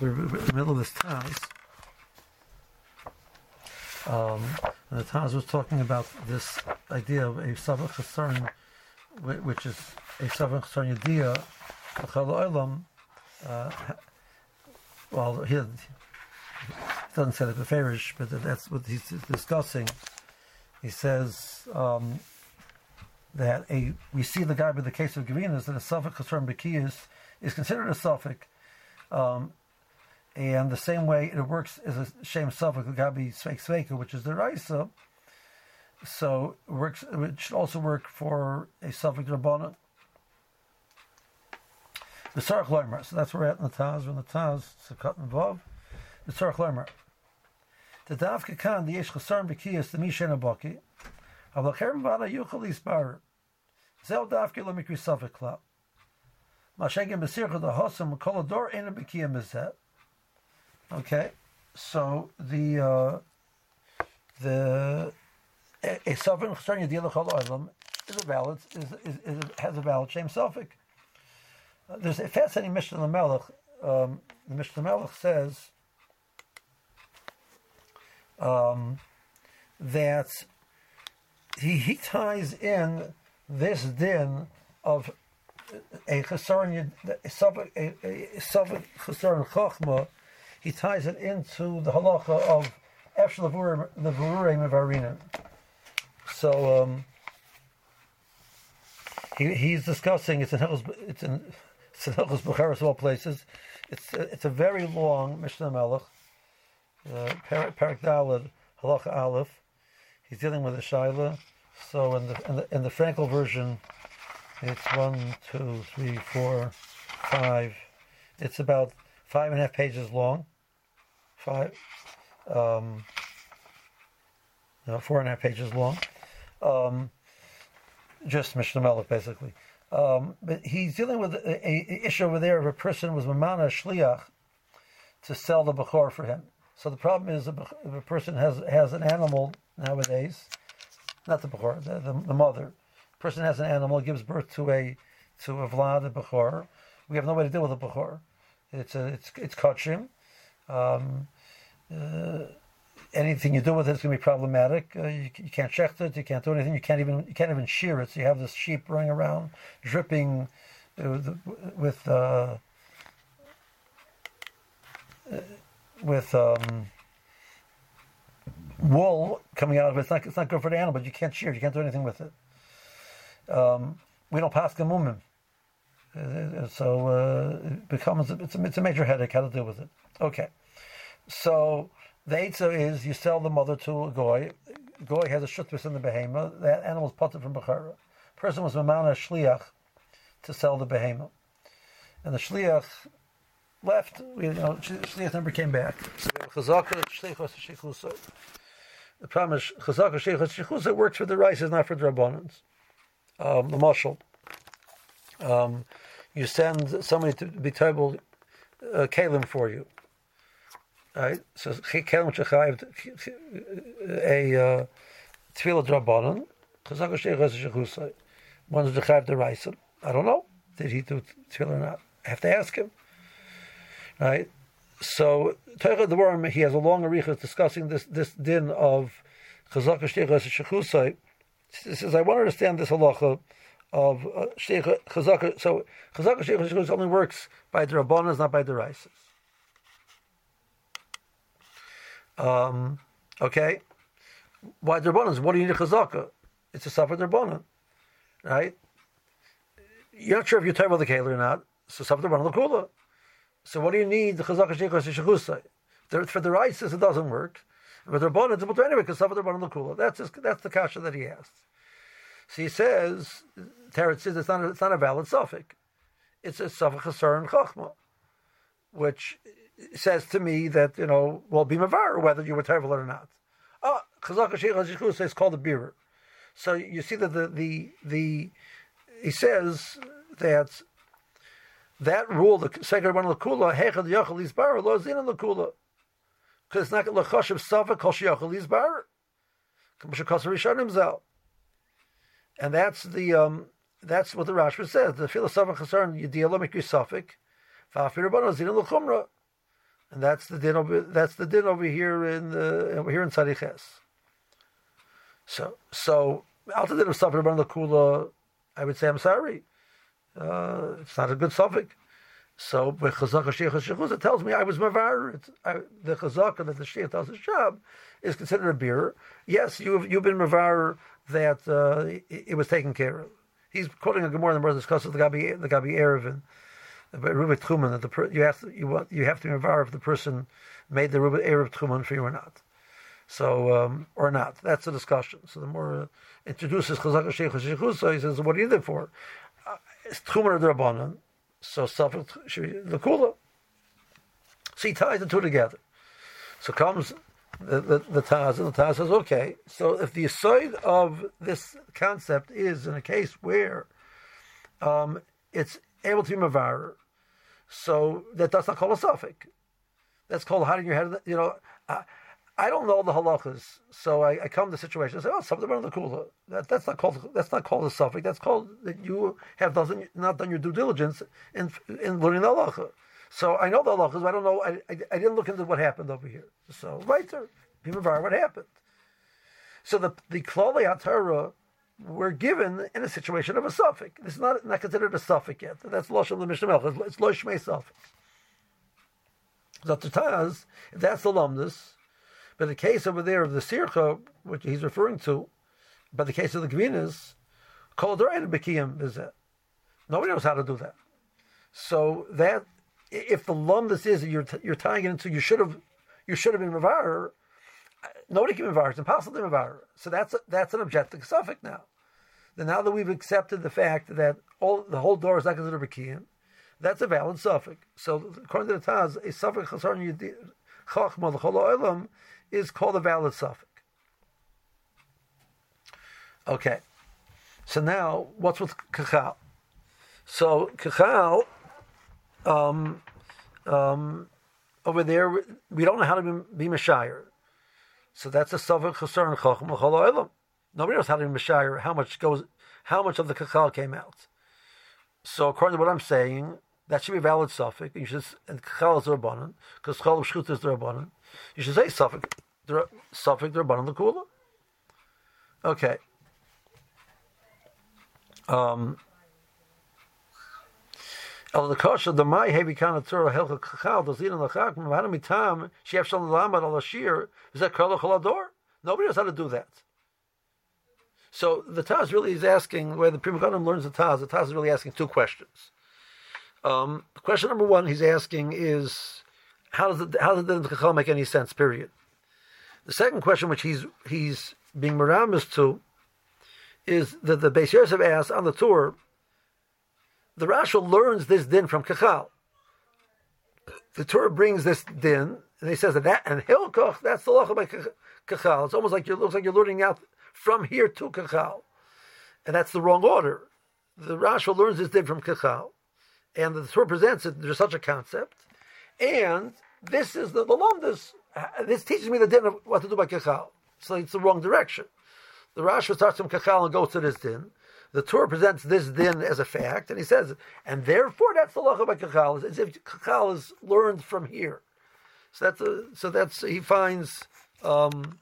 we're in the middle of this Taz. Um, and the Taz was talking about this idea of a Savach Chesaron, which is a Savach Chesaron Yediyah, Chal Olam. Uh, well, he, he doesn't say the Beferish, but that's what he's discussing. He says um, that a we see the guy with the case of Gavinas that a Safek Chesaron Bekiyas is considered a Safek. Um, and the same way it works as a shame suffix gabi sveik sveika, which is the raisa. So it works. It should also work for a suffix rabbana. The sarach loimer. So that's where we're at in the Taz. in the Taz. So cut vav. The sarach loimer. The davka kan the yesh chasarn b'kiyas the mishen abaki. Avlacherem vada yuchal isbar. Zel davka lo mikri suffix klap. Mashegem besircha the hosam kol ador ena b'kiyam mizet. Okay, so the uh, the a sovereign chesron yadil chol olam is a valid is, is, is, has a valid shame suffix. Uh, there's a fascinating Mishnah the Melech. Um, the Mishnah Melech says um, that he he ties in this din of a chesaron a suffix a, a he ties it into the halacha of Efshel the Vurim of Arina. So um, he, he's discussing. It's in Hilchos, it's in it's in of all places. It's it's a very long Mishnah Melech, uh, Parak Dalad Halacha Aleph. He's dealing with a shaila. So in the in the, in the Frankel version, it's one, two, three, four, five. It's about five and a half pages long five, um, no, four and a half pages long. Um, just Mishnah Melech, basically. Um, but he's dealing with a, a, issue over there of a person was mamana shliach to sell the bechor for him. So the problem is if a person has has an animal nowadays, not the bechor, the, the, the mother, the person has an animal, gives birth to a to a vlad, a bechor. We have no way to deal with a bechor. It's a, it's it's kachim. Um, uh, anything you do with it is going to be problematic. Uh, you, you, can't check it. You can't do anything. You can't even you can't even shear it. So you have this sheep running around, dripping uh, with uh, uh, with um, wool coming out of it. It's not it's not good for the animal. But you can't shear. It. You can't do anything with it. Um, we don't pass the mumim. Uh, so it becomes it's a, it's a major headache how to deal with it. Okay. So the Eitzah is you sell the mother to a goy. Goy has a shutvis in the behema. That animal is potted from Bechara. Person was mamana shliach to sell the behema, and the shliach left. You know, shliach never came back. The problem is chazaka shlichos shechusa works for the rice, not for the rabbanans. Um, the marshal. Um, you send somebody to be table uh, kalim for you. Right? So Kelm Shechayev a uh, Tefillah Drabanan, Chazak Shech Shechusay. One is Shechayev Deraisa. I don't know. Did he do Tefillah or not? I have to ask him. Right? So Teichad the Worm, he has a long aricha discussing this this din of Chazak Shech Shechusay. He says, I want to understand this halacha of uh, Chazak. So Chazak Shech Shechusay only works by the Rabbanas, not by the Raisas. Um, okay, why derbanan? What do you need a chazaka? It's a suffer derbanan, right? You're not sure if you're terrible the kale or not. So suffer derbanan kula. So what do you need the chazaka shechusay? For the rights, it doesn't work. But the derbanan it's able to anyway because suffer derbanan kula. That's his, that's the kasha that he asked. So he says, Teretz says it's not a, it's not a valid suffix. It's a suffix chasar chachma, which says to me that you know will be mavar whether you were terrible or not. Oh, chazaka is called a bearer. So you see that the the the he says that that rule the second one lakula hechad yachal isbar lo zin lakula because it's not lachashav sava kol sheyachal isbar k'mashakasar rishonim zal, and that's the um that's what the Rashba says. The philosophic concern yediyah lo mikri safik v'afir rabbanon zin l'chumra. And that's the din over that's the din over here in the here in Tzadiches. So so after the suffer around the kula, I would say I'm sorry. Uh, it's not a good suffix. So with chazaka sheikh tells me I was mavar. The chazaka that the sheikh does his job is considered a beer. Yes, you've you've been mavar that uh, it, was taken care of. He's quoting a Gemara in the discusses the Gabi the Gabi Eruvin, Rubik Tchumen that the you have to you you have to be mavar if the person made the Rubik Erev Tchumen for you or not. So um, or not. That's the discussion. So the more uh, introduces chazaka sheikh so he says, "What are you there for?" Uh, it's Tchumen or Drabanan so be the kula. So he ties the two together. So comes the, the, the Taz, and the Taz says, okay, so if the side of this concept is in a case where um, it's able to be so that does not call a suffix. That's called hiding your head. You know, I, I don't know the halachas, so I, I come to the situation and say, "Oh, something about the kula." That, that's not called that's not called a suffix. That's called that you have doesn't not done your due diligence in in learning the halacha. So I know the halachas, but I don't know. I, I, I didn't look into what happened over here. So right there, Bimavar, what happened? So the the klali Torah were given in a situation of a suffix. This is not not considered a suffix yet. That's lashon the mishnah It's lo shmei suffix. Zatutaz, if that's the lumdus but the case over there of the Sircha, which he's referring to, but the case of the Gvinas, called Bekiyam is that. Nobody knows how to do that. So that if the lumdus is that you're you're tying it into you should have you should have been Mavar, nobody can Mavar. It's impossible to be Mavar. So that's a, that's an objective suffix now. Then now that we've accepted the fact that all the whole door is not considered Bekiyam, that's a valid suffix. So according to the Taz, a suffix chasar chachma l'chol is called a valid suffix. Okay, so now what's with kachal? So kachal, um, um, over there we don't know how to be, be. So that's a chasar and chacham Nobody knows how to mashire. How much goes? How much of the kachal came out? So according to what I'm saying, that should be valid suffix. You should and kachal is rabbanon because chal of is rabbanon. You should say suffix the suffix Rabbanan Lakula. Okay. Um, El the kosher the mai heavy kind of tzura helcha kachal does on the chak mavana mitam shef shal lamad al ashir is that kol cholador? Nobody knows how to do that. So the Taz really is asking where the Pri Megadim learns the Taz. The Taz is really asking two questions. Um, question number one, he's asking is how does how does the Chachal make any sense? Period. The second question, which he's he's being miramis to, is that the Beis Yosef asks on the Tur. The Rashal learns this din from Kachal. The Torah brings this din, and he says that, that and Hilkoch, that's the lacha by Kachal. It's almost like it looks like you're learning out from here to Kachal, and that's the wrong order. The Rashal learns this din from Kachal, and the Torah presents it. There's such a concept, and this is the, the uh, this teaches me the din of what to do by kachal. So it's the wrong direction. The Rashi starts from kachal and goes to this din. The Torah presents this din as a fact, and he says, and therefore that's the lacha by kachal, as if kachal is learned from here. So that's a, so that's he finds um,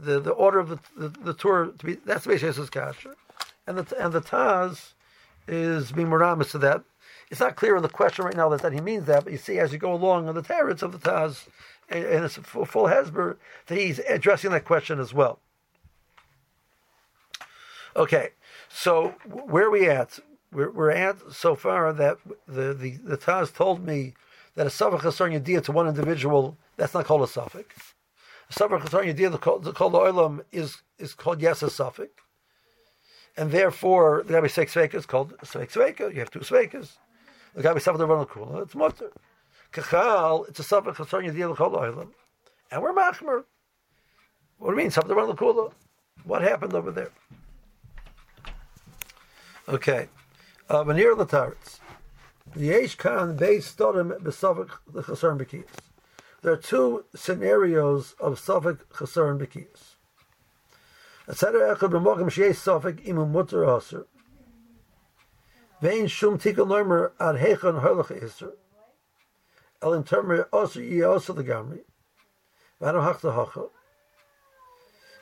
the the order of the the, the Torah to be that's basically his kasha, and the and the Taz is being moramis to that. It's not clear in the question right now that, that he means that, but you see as you go along on the teretz of the Taz, and it's a full, full Hesber that he's addressing that question as well. Okay, so where are we at? We're, we're at so far that the, the, the Taz told me that a Savach Chasar Yediyah to one individual, that's not called a suffix. A Savach Chasar Yediyah called the Olam is, is called Yes a suffix. And therefore, the Gabi Sek Sveka is called Svek Sveka. You have two Svekas. The Gabi Savach Kula, it's Mutter. Kachal, it's a suffix of Sonya Diyah L'chol Oilam. And we're Machmer. What do you mean? Something around the Kula? What happened over there? Okay. Uh, Manir Lataritz. The Eish Khan based Stodim Besavik the Chasar Bekiyas. There are two scenarios of Safik Chasar and Bekiyas. Etc. Echad b'mokim sheyesh Safik imu mutter aser. Vein shum tikal normer ad hechon harlach iser. El intermer also ye the gamri. Vano hachta hacha.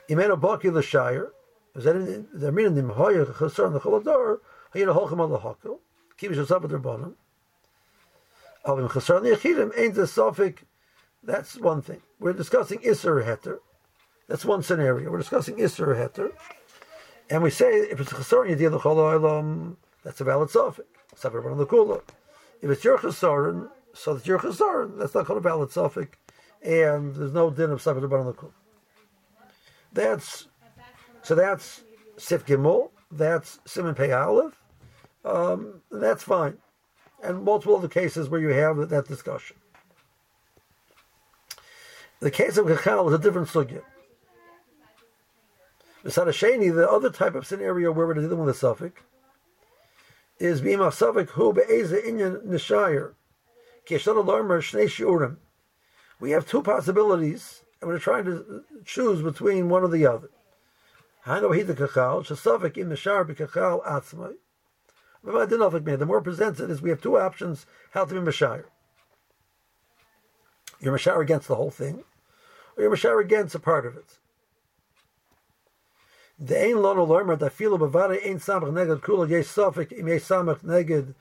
Imeno baki the Is that the meaning the hoyer chasar the cholador? Hayin holchem al the hakel. Yourself with their er bottom. Avim chasar the yachidim ain't the sophic. That's one thing. We're discussing Isser Heter. That's one scenario. We're discussing Isser Heter. And we say if it's a Chesaron Yediyah L'chol that's a valid suffix. Separate er from the Kula. If it's your Chesaron, so that's your Chesaron, that's not called a valid suffix. And there's no din of separate er from the Kula. That's, so that's Sif Gimel, that's Simon Pei Aleph, um, that's fine. And multiple other cases where you have that discussion. The case of Kachal is a different sugya. Sheni, the other type of scenario where we're dealing with a suffix, is Bima Safek who be'eza inyan nishayir. We have two possibilities, and we're trying to choose between one or the other. The more presents it is we have two options how to be Mashire. You're Mashire against the whole thing, or you're Mashire against a part of it. The samach neged kula sofik im samach neged.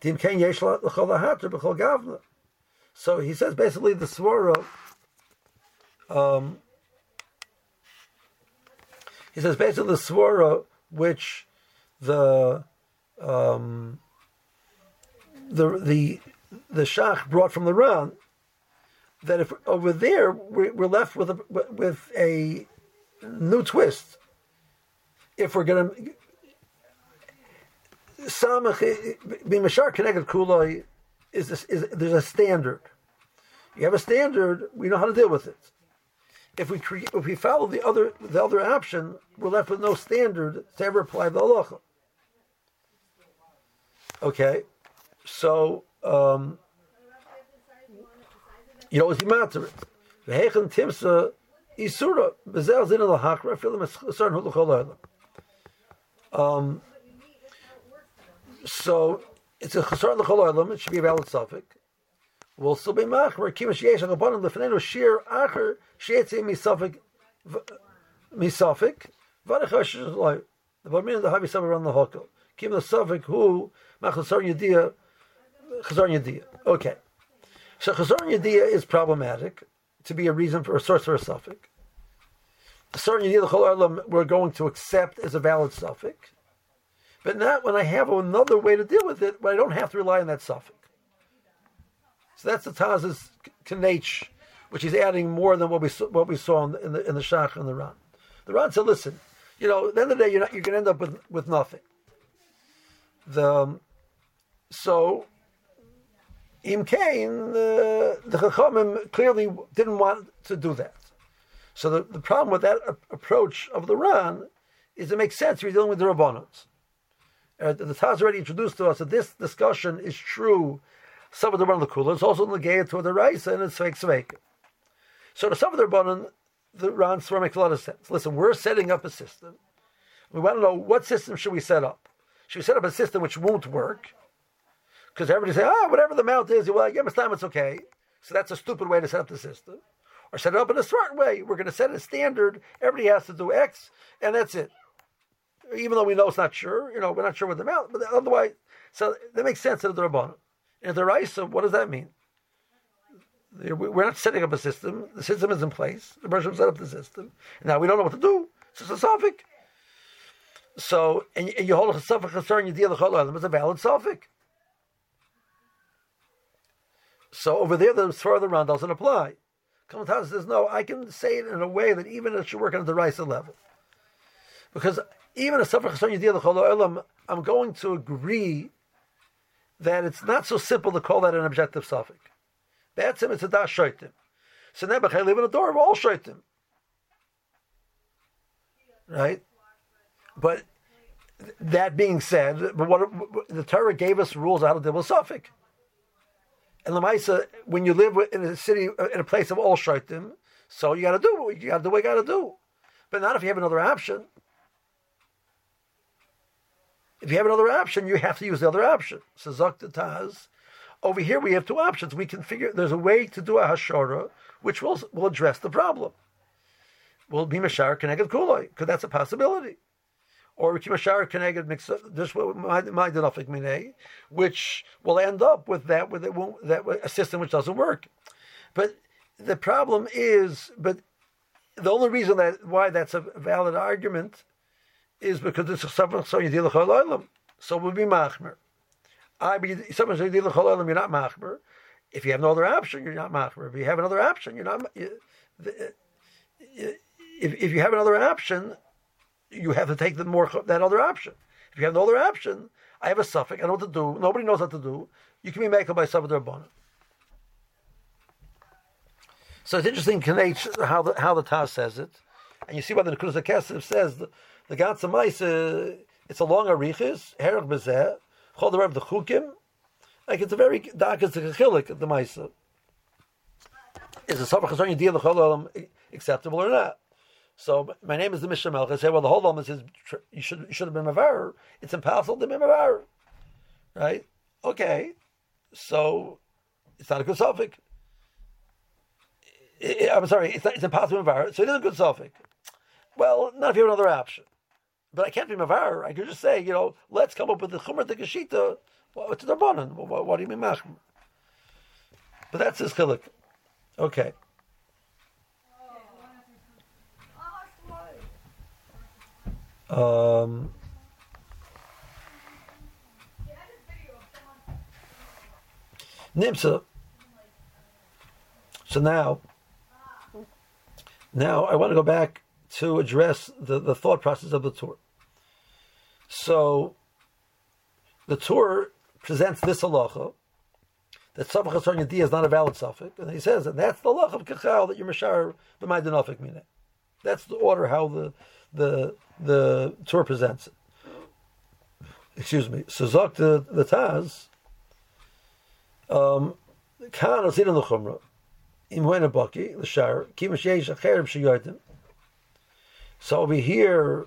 Tim ken gavna. So he says basically the swara, um, he says basically the swara which the um, the the the shach brought from the Ran that if over there we're left with a with a new twist. If we're going to samach b'mashar connected kuloi is, is there's a standard. You have a standard, we know how to deal with it. If we create, if we follow the other the other option, we're left with no standard to ever apply the halacha. Okay, so um, you know, it's matter. Vehechem timsa isura bezel zin al hakra filim esarn hu l'chol Um. So it's a chasar olam. It should be a valid suffix. Will still be machmer kimash yesh agabanim lefnenu shir acher sheetze misafik misafik v'anechash loy. The barmin the habi sabar around the hokel. Kim the suffix who machasar yedia chasar yedia. Okay. So Chazor Yediyah is problematic to be a reason for a source for a suffix. Chazor Yediyah we're going to accept as a valid suffix, but not when I have another way to deal with it, but I don't have to rely on that suffix. That's the Taz's Kanech, which he's adding more than what we saw, what we saw in the in the, Shach and the Ran. The Ran said, "Listen, you know, at the end of the day, you're not, you're going to end up with with nothing." The um, so Im Kain, the, the Chachamim clearly didn't want to do that. So the, the problem with that approach of the Ran is it makes sense. We're dealing with the Rabbanot. Uh, the Taz already introduced to us that this discussion is true. Some of the Rabbanon Kula It's also negated to the Raisa and it's fake Sveik. So to some of the Rabbanon, the Ran story makes a lot of sense. Listen, we're setting up a system. We want to know what system should we set up. Should we set up a system which won't work? Because everybody say, oh, whatever the amount is, well, yeah, time it's okay. So that's a stupid way to set up the system. Or set it up in a certain way. We're going to set a standard. Everybody has to do X, and that's it. Even though we know it's not sure, you know, we're not sure what the amount, but otherwise, so that makes sense in the Rabbanim. In the Raisa, what does that mean? We're not setting up a system. The system is in place. The Bershom set up the system. Now we don't know what to do. It's just a suffix. So, and, you hold a suffix concern, you deal with the it's a valid suffix. So over there, the further round doesn't apply. Kamatana says, no, I can say it in a way that even it should work on the Raisa level. Because even a Sefer Chasson Yediyah L'chol I'm going to agree that it's not so simple to call that an objective suffix. That's him, it's a dash shoitim. So Nebuchadnezzar live in a door of all shoitim. Right? But that being said, but what the Torah gave us rules how to deal with suffix. And Lamaisa, when you live in a city, in a place of all shaitim, so you got to do what you got to do what you got to do. But not if you have another option. If you have another option, you have to use the other option. So Taz, Over here we have two options. We can figure there's a way to do a hashara which will will address the problem. Will be mashar connected kuloi because that's a possibility. Or we mashar connected this my denofik minay, which will end up with that with it that a system which doesn't work. But the problem is, but the only reason that why that's a valid argument is because it's a something so you deal with so we'll be machmer. I be someone says deal with you're not machmer. If you have no other option, you're not machmer. If you have another option, you're not. If, if you have another option, you have to take the more that other option. If you have no other option, I have a suffix. I know what to do. Nobody knows what to do. You can be made by their bonnet. So it's interesting how the how the Taz says it, and you see why the Nekudas Kesef says the, the Gatsa uh, it's a long arichis herach bezeh chol the the chukim. Like it's a very dark it's a chilik the Maisa. Is a Sabach Chazon Yediyah L'chol acceptable or not? So my name is the Mishnah Melech. I say, well, the whole Lama says you should you should have been Mavar. It's impossible to be Mavar, right? Okay, so it's not a good suffix. I'm sorry, it's, not, it's impossible to Mavar, so it is a good suffix. Well, not if you have another option. But I can't be Mavar. I could just say, you know, let's come up with the Chumra Tekashita. What's the Rabbanan? What, what do you mean Machmer? But that's his chilik. Okay. Um, Nimsa. So now, now I want to go back to address the, the thought process of the Tur. So, the Tur presents this halacha that Safach Hasar Yadiyah is not a valid suffix, and he says, and that's the halacha of Kachal that you're Mashar b'may denofik mine. That's the order how the the the Torah presents it. Excuse me. So Zok the, the Taz, um, Khan Asin the Chumra, Im Wena Baki, the Shar, Kimash Yesh Acherib Shiyardim. So over here,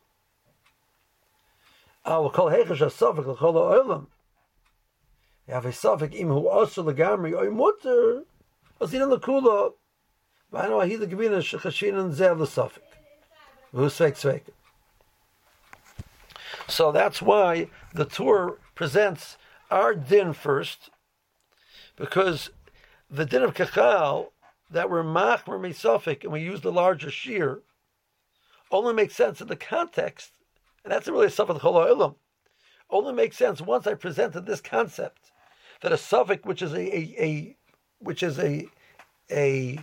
Ah, I'll call hechesh ha-safik l'chol ha'olam. You have a safik im hu osha l'gamri oy as in a l'kula. V'anu ahi l'gavina shechashinan zeh l'safik so that's why the Tur presents our din first, because the din of Kachal, that we're machmer misafik and we use the larger shear, only makes sense in the context, and that's really a of ilam. Only makes sense once I presented this concept that a suffix, which is a, a, a which is a a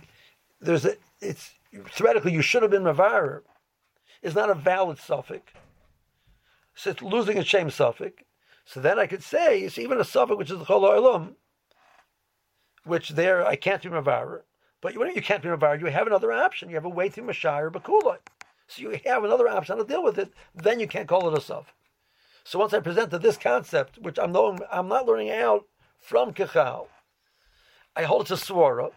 there's a it's theoretically you should have been mavar is not a valid suffix. So it's losing a shame suffix. So then I could say it's even a suffix which is the chol olam, which there I can't be mavar. But when you can't be mavar, you have another option. You have a way to mashire bakulot. So you have another option to deal with it. Then you can't call it a suffix. So once I presented this concept, which I'm knowing, I'm not learning out from Kechal, I hold it to Swara.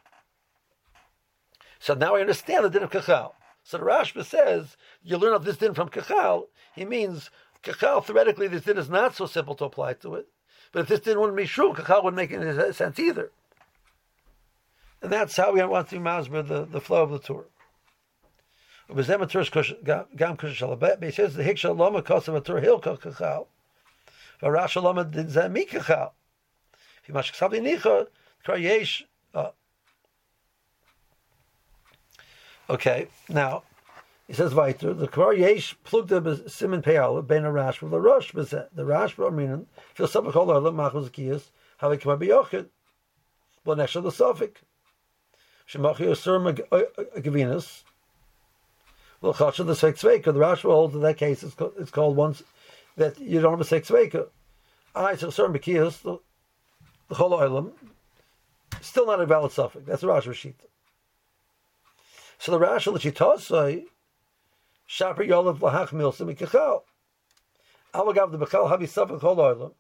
So now I understand the din of Kechal. So the Rashba says you learn of this din from Kachal. He means Kachal theoretically this din is not so simple to apply to it. But if this din wouldn't be true, Kachal wouldn't make any sense either. And that's how we want to masber the, the flow of the Torah. He says the hiksha lama kosav atur hilka kachal. V'rasha lama din zemi kachal. V'mash ksav nicha kar yesh uh, Okay, now he says weiter. The kvar yesh plugde simin peal ben a rash the rush bezet the rash b'amrinan fil sabach all olam machos kiyas how it can be yochid. Well, next to the suffix. Shemachi osur uh, uh, gavinus. Well, chasha the sek tzveika. The rash holds in that case it's called, it's called once that you don't have a sek tzveika. I so certain bekiyas the the Chol Olam, still not a valid suffix. That's the Rashi Rashita. So the Rashi L'Chitasai, Shaper Yolav Lahach Milsim Mikachal. Avagav the Bechal Havi Suffix Chol Olam.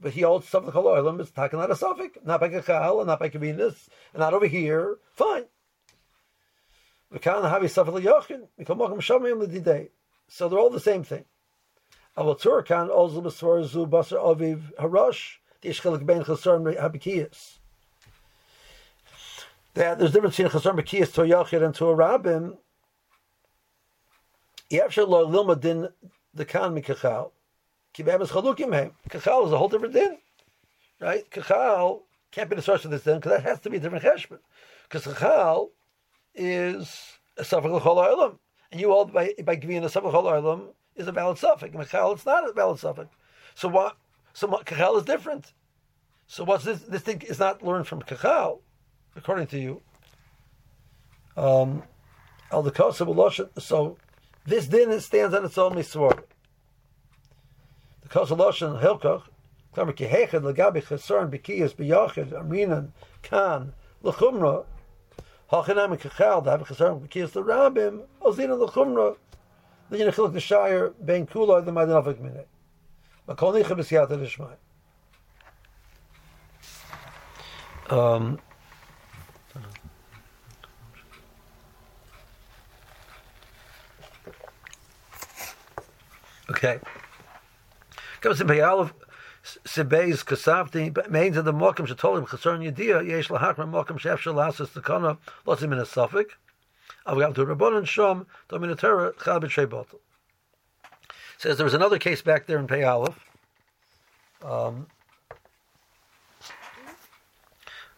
But he holds Suffix Chol Olam is taken out of suffix, not by Kachal and not by Kavinas, and not over here. Fine. So they're all the same thing. That there's a difference between chasar habikiyas to a yachid and to a rabbim. Yavshar lo lilma din the kan mikachal. Kibam is chalukim hem. Kachal is a whole different din. Right? Kachal can't be the source of this din because that has to be a different cheshbon. Because kachal is a suffix l'chol ha'olam. And you hold by, by giving a suffix l'chol ha'olam is a valid suffix. Michal, it's not a valid suffix. So what? So what? Kachal is different. So what's this? This thing is not learned from Kachal, according to you. Um, the So this din stands on its own misvor. The kosa loshen hilkach. Klamer kehechad legabi chesaron b'kiyas b'yachid aminan kan l'chumra. hoch in am kachal da hab ich gesagt mit kirst rabim ozin al khumra de gine khulk Shire, shair ben kula de madan of minute ma kon ich bis yat el shmai um okay. Kommt sie bei all Sebeis Kasavti, means of the Mokim Shatolim Chasarn Yedia, Yesh Lahakra Mokim Shef Shalasas Takana, lots of in a suffix. Avgam to Rabbanon Shom, Dominatera, Chal B'Trei Botel. Says there was another case back there in Pei Aleph. Um,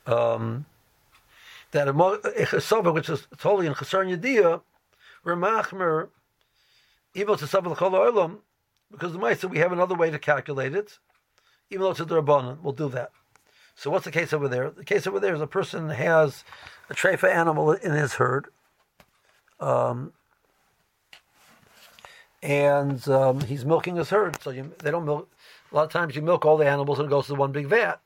um, that a, a which is totally in chesar yediyah, remachmer, even though it's a chol olam, because the ma'aser we have another way to calculate it, even though it's a drabanan, we'll do that. So what's the case over there? The case over there is a person has a treifa animal in his herd, um, and um, he's milking his herd. So you, they don't milk. A lot of times you milk all the animals and it goes to one big vat.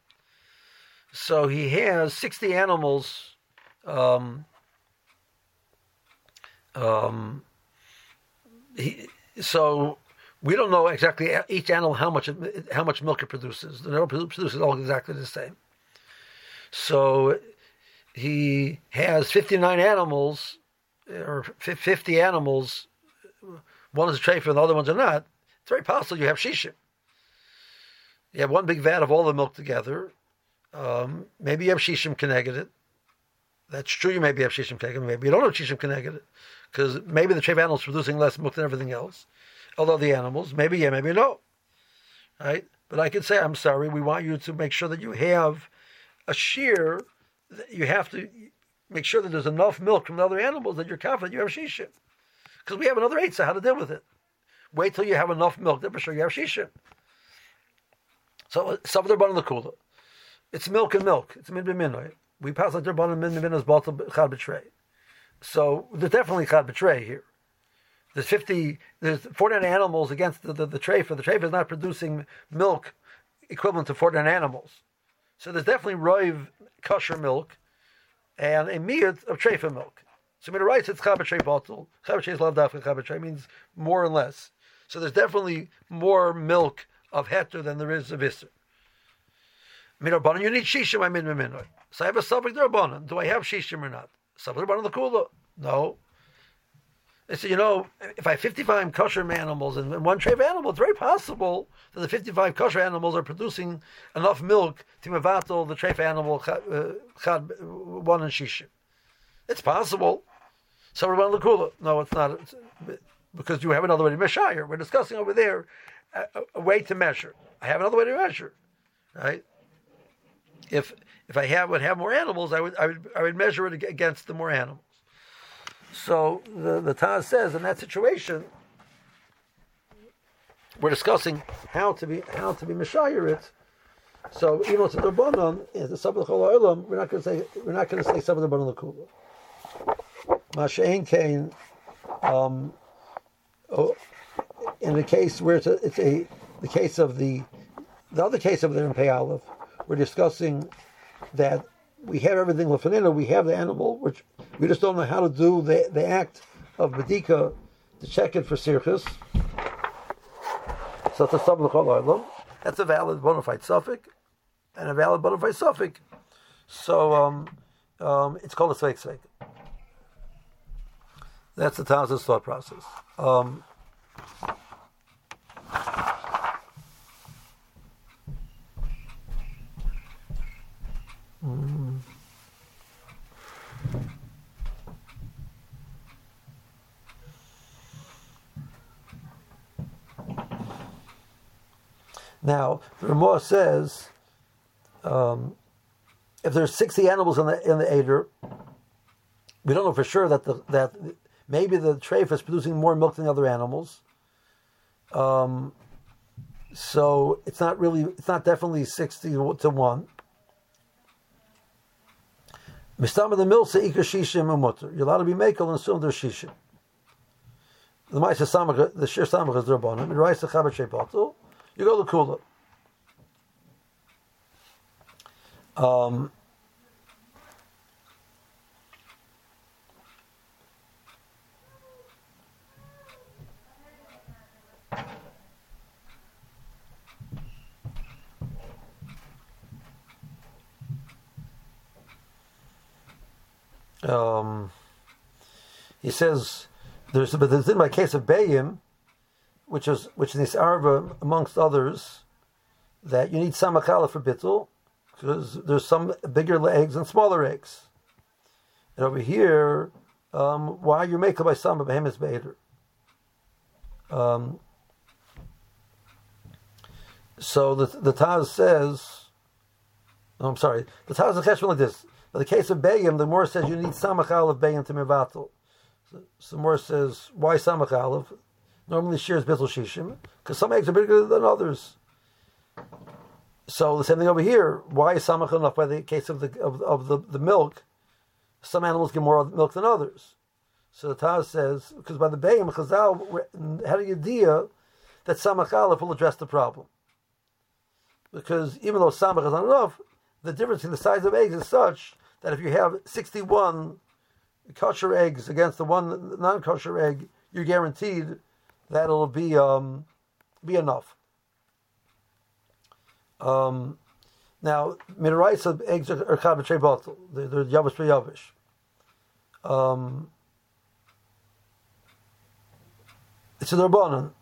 So he has sixty animals. Um, um, he, so we don't know exactly each animal how much how much milk it produces. The animal produces all exactly the same. So he has fifty nine animals or 50 animals, one is a treifa and the other ones are not, it's very possible you have shishim. You have one big vat of all the milk together. Um, maybe you have shishim connected. That's true. You maybe have shishim connected. Maybe you don't have shishim connected because maybe the treifa animal is producing less milk than everything else. Although the animals, maybe yeah, maybe no. Right? But I could say, I'm sorry. We want you to make sure that you have a shear. You have to make sure that there's enough milk from the other animals that you're confident you have shishim. Because we have another eitzah how to deal with it. Wait till you have enough milk, then for sure you have shishim. So some of their the kula. It's milk and milk. It's min b'minoy. We pass like their min b'minoy is bottle chad betray. So there's definitely chad betray here. There's 50, there's 49 animals against the, the, the. The treifa is not producing milk equivalent to 49 animals. So there's definitely roiv kosher milk and a miyat of treifa milk. So it writes it's chabatray bottle, chabatray is lav dafka chabatray means more and less. So there's definitely more milk of heter than there is of iser. Mirabanan, you need shishim. I'm in minor. So I have a subject rabbanan. Do I have shishim or not? Subject rabbanan the kula. No. They said, you know, if I have 55 kosher animals and one tray of animal, it's very possible that the 55 kosher animals are producing enough milk to mevatel the tray of animal uh, one and shishim. It's possible. So we're Lakula. No, it's not. It's, because you have another way to measure. We're discussing over there a, a, way to measure. I have another way to measure, right? If if I have would have more animals, I would I would I would measure it against the more animals. So the, the Taz says in that situation, we're discussing how to be how to be Meshayir it. So even though it's a Rabbanon, it's a Sabbath Olam, we're not going to say we're not going to say Sabbath Rabbanon Lakula. Mashain Kain, um, oh, in the case where it's a, it's a the case of the the other case of the in Pei Aleph, we're discussing that we have everything lefanina, we have the animal, which we just don't know how to do the, the act of medika to check it for sirchus. So it's a That's a valid bona fide suffix and a valid bona fide suffix. So um, um, it's called a sveik sveik. That's the Taz's thought process. Um, Now, Ramah says um, if there's 60 animals in the in the Eder, we don't know for sure that the that maybe the treif is producing more milk than the other animals. Um, so it's not really, it's not definitely 60 to 1. Mistama the milsa ika shishim umutter. You're allowed to be makel and assume there's shishim. The ma'isa samach, the shir samach is. The raisa chabat shepatul. You go to kula. Um, um, he says there's but there's in my case of Bayim, which is which is this arva amongst others, that you need samakala for bittul, because there's some bigger eggs and smaller eggs. And over here, um, why you make by some behemoth beheder? Um, so the the Taz says, oh, I'm sorry, the Taz is like this. In the case of Bayim, the more says you need Samach of Bayim to Mivatal. So, so more says, why Samach? Normally shares Bizzle Shishim, because some eggs are bigger than others. So the same thing over here. Why is Samach enough by the case of the of, of the, the milk? Some animals get more milk than others. So the Taz says, because by the Bayim, Chazal had a idea that Samach Aleph will address the problem. Because even though Samach is not enough, the difference in the size of eggs is such that if you have 61 kosher eggs against the one non-kosher egg, you're guaranteed that it'll be um, be enough. Um, now, minaraisa eggs are, kabetrei bottle. They're, they're yavish yavish. Um, it's a derbanan.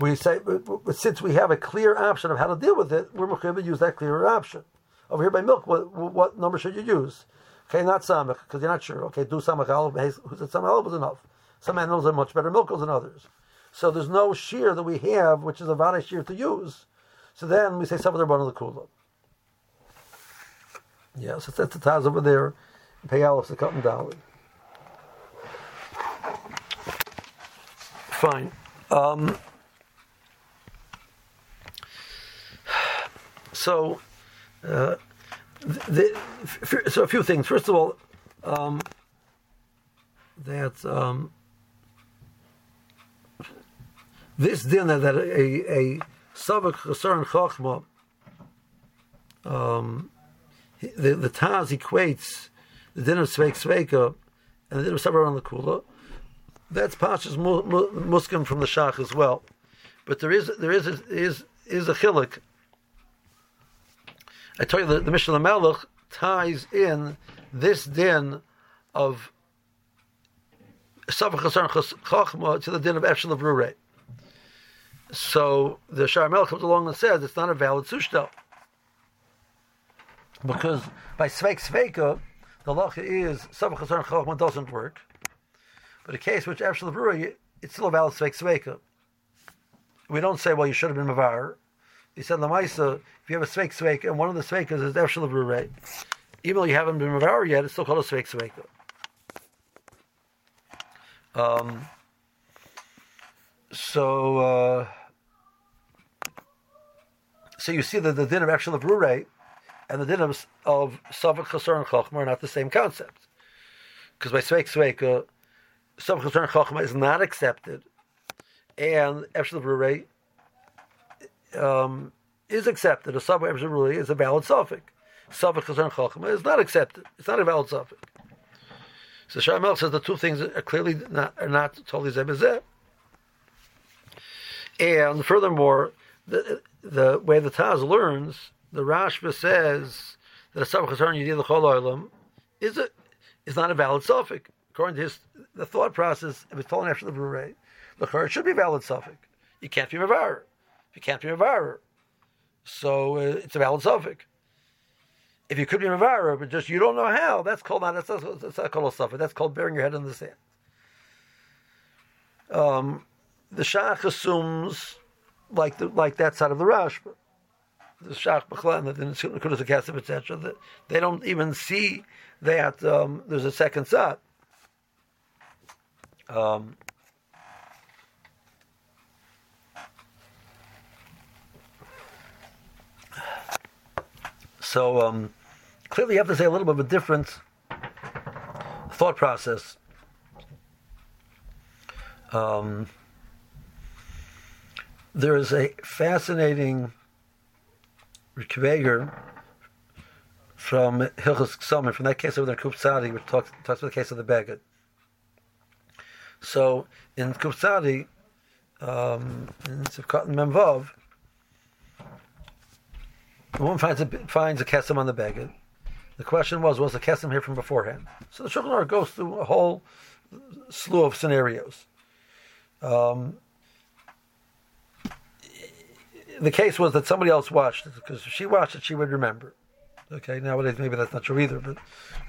We say, but since we have a clear option of how to deal with it, we're going to use that clearer option. Over here by milk, what, what number should you use? Okay, not samach, because you're not sure. Okay, do samach aleph. Who said samach aleph was enough? Some animals are much better milkers than others. So there's no shear that we have, which is a vada shear to use. So then we say some of the kula. Yeah, so that's the taz over there. Pay aleph the cotton dolly. Fine. Um, so uh, the, so a few things. First of all, um, that um, this dinner that a a savak chasar chachma, um, the the Taz equates the dinner of sveik sveika and the dinner of the kula. That's pashas muskim from the shach as well, but there is there is a, is is a chilik I tell you that the Mishnah Melech ties in this din of Savach Chachma to the din of Eshel of Rure. So the Shar Melech comes along and says it's not a valid sushtel. Because by Sveik Sveika, the lacha is Savach Chachma doesn't work. But a case which of Rure, it's still a valid Sveik Sveika. We don't say, well, you should have been Mavar. He said, Lamaisa, if you have a Sveik Sveik, and one of the Sveikas is Efshel of even though you haven't been Mavar yet, it's still called a Sveik Sveika. Um, so, uh, so you see that the din of Efshel of and the din of, Savak Chasar and Chachma are not the same concept. Because by Sveik Sveika, Savak Chasar and Chachma is not accepted, and Efshel of um, is accepted. A subway really is a valid suffix. Suffix and chachma is not accepted. It's not a valid suffix. So Shamel says the two things are clearly not, are not totally zebezeh. And furthermore, the, the way the Taz learns, the Rashba says that a Sabbath Yidil is a, is not a valid suffix. According to his the thought process, if it's told after the Brure, the it should be a valid suffix. You can't be a Mavar. You can't be a Mavar. So uh, it's a valid suffix. If you could be a Mavar, but just you don't know how, that's called not that's, that's not called a suffix. That's called burying your head in the sand. Um, the Shach assumes like the, like that side of the Rashba. The Shach Bechlan, the Kudas Kesef, etc. They don't even see that um, there's a second side. Um, so um, clearly, you have to say a little bit of a different thought process. Um, there is a fascinating Reb Akiva Eiger from Hilchus Ksamim, from that case over there in Kupsadi, which talks, talks about the case of the Beged. So in Kupsadi, um, in Sivkat Memvav, the woman finds a, finds a kesem on the Beged. The question was, was the kesem here from beforehand? So the Shulchan goes through a whole slew of scenarios. Um, the case was that somebody else watched it because if she watched it, she would remember. Okay, nowadays maybe that's not true either, but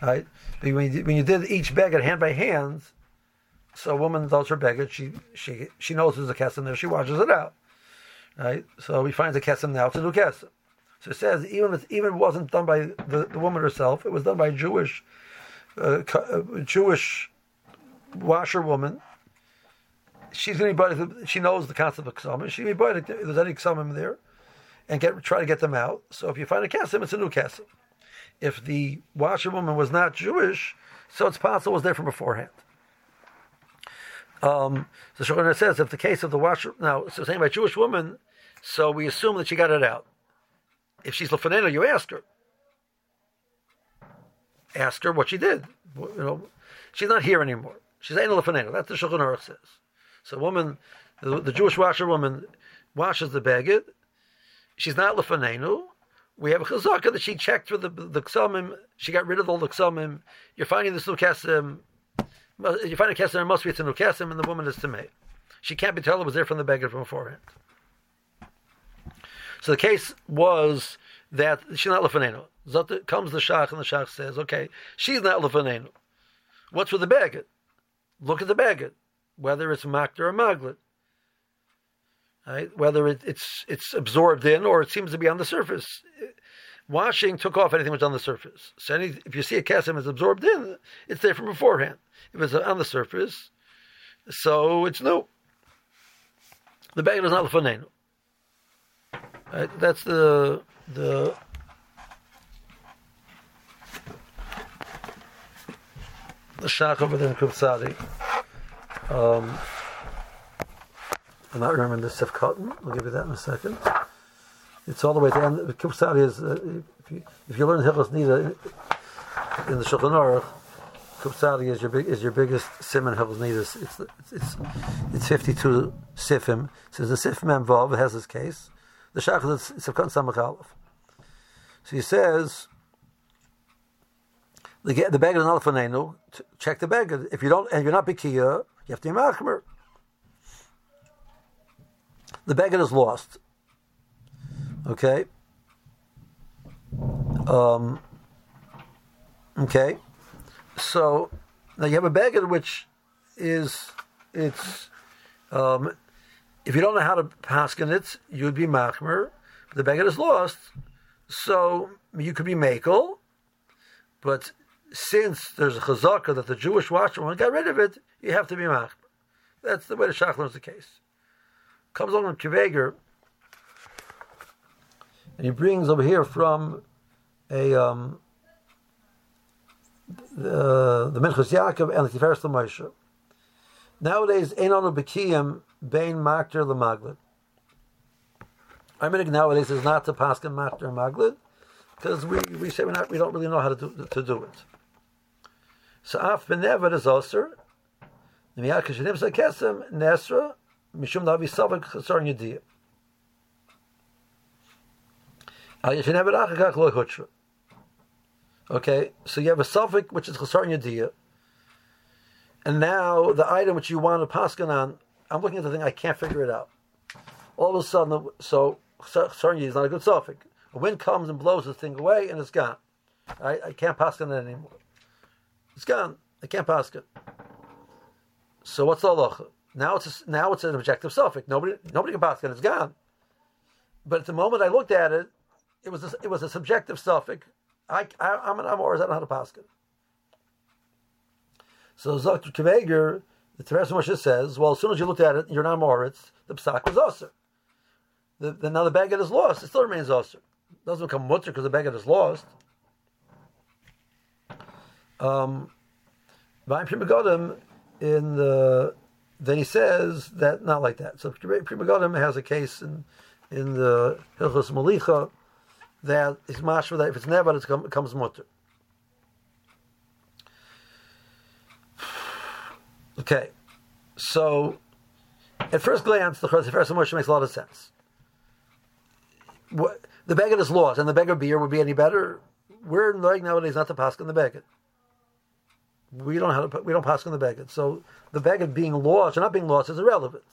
right. But when you, when you did each beggar hand by hand, so a woman does her beggar, she she she knows there's a kesem there, she washes it out. Right, so we find the kesem now to do kesem. So it says even if even if it wasn't done by the, the woman herself, it was done by Jewish uh, uh Jewish washerwoman she's going to be she knows the concept of ksamim. Going to be if there's any ksamim there, and get try to get them out. So if you find a kesim, it's a new kesim. If the washerwoman was not Jewish, so it's possible it was there from beforehand. Um, the Shulchan says if the case of the washer now, so saying by Jewish woman, so we assume that she got it out. If she's lefanena, you ask her. Ask her what she did. You know, she's not here anymore. She's ain't lefanena. That's the Shulchan says. So a woman, the, the Jewish washerwoman washes the baguette. She's not lefanenu. We have a chazaka that she checked for the the ksamim. She got rid of all the ksamim. You're finding this new kesim. You find a kesim, it must be a new kesim, and the woman is tamei. She can't be told it was there from the baguette from beforehand. So the case was that she's not lefanenu. Zot comes the shach, and the shach says, "Okay, she's not lefanenu. What's with the baguette? Look at the baguette whether it's makter or maglit. Right? Whether it, it's it's absorbed in or it seems to be on the surface. Washing took off anything which was on the surface. So any, if you see a kesem is absorbed in, it's there from beforehand. If it's on the surface, so it's new. The bag is not lefanenu. Right? That's the the the shach over there in Kupsadi. Um, I'm not remembering the Sif Cotton. I'll give you that in a second. It's all the way to end. Kipsari is, uh, if, you, if you learn Hilchos Nida in the Shulchan Aruch, Kupsari is your big is your biggest sim in Hilchos Nida. It's, it's it's it's 52 sifim. So the sif memvav has this case. The shach is Sifkat Samach Aleph. So he says the the beggar fanenu. Check the beggar. If you don't, and you're not bikia, you have to be machmer. The beggar is lost. Okay. Um, okay. So now you have a beggar which is it's um, if you don't know how to paskin it, you'd be machmer. The beggar is lost, so you could be makel, but since there's a chazaka that the Jewish watchman got rid of it, you have to be machmer. That's the way the Shach learns the case. Comes along with Kiveger, and he brings over here from a um, the the Minchas Yaakov and the Tiferes Moshe. Nowadays, ein anu bekiyim bein makter lemaglit. Our minig nowadays is not to paskin matter maglid because we, we say we're not, we don't really know how to do to do it. So af benever is osir. Okay, so you have a suffix which is chasar yediyah, and now the item which you want to paskin on, I'm looking at the thing, I can't figure it out. All of a sudden, so chasar is not a good suffix. A wind comes and blows the thing away, and it's gone. I, I can't paskin it anymore. It's gone. I can't paskin. So what's the halacha? Now it's a, now it's an objective suffix. Nobody nobody can paskin. it. It's gone. But at the moment I looked at it, it was a, it was a subjective suffix. I, I am an amor. I don't know how to paskin. So Dr. Kaveger, the Tiferes Moshe says, well, as soon as you looked at it, you're not Moritz, the psak was usher. The, the, now the baguette is lost. It still remains usher. It doesn't become mutter because the baguette is lost. Um, in the then he says that not like that. So Pri Megadim has a case in in the Hilchos Malicha that is mashma that if it's never it comes mutter. Okay, so at first glance, the first emotion makes a lot of sense. What, the beggar is lost, and the beggar beer would be any better. We're like nowadays not to pass in the beggar. We don't have we don't pass on the beggar. So the beggar being lost or not being lost is irrelevant.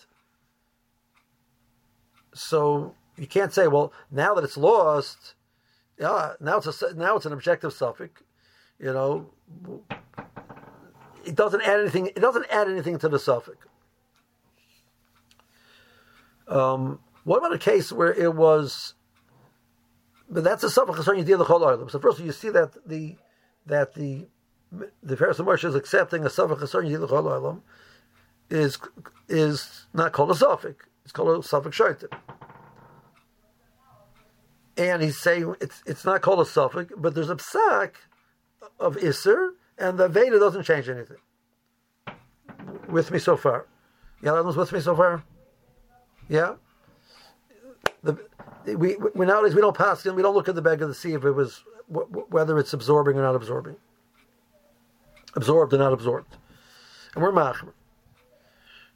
So you can't say, well, now that it's lost, yeah, now it's a, now it's an objective suffix. You know, it doesn't add anything. It doesn't add anything to the suffix. Um, what about a case where it was? But that's a suffix concerning the. So first, you see that the that the the Tiferes Moshe is accepting a concerning the whole oilam is is not called a suffix. It's called a suffix shaitim and he's saying it's it's not called a suffix, but there's a psak of Isser, and the Veda doesn't change anything. With me so far? Yeah, with me so far. Yeah. The, we, we nowadays we don't pass in, we don't look at the bag of the sea if it was whether it's absorbing or not absorbing, absorbed or not absorbed, and we're machmer.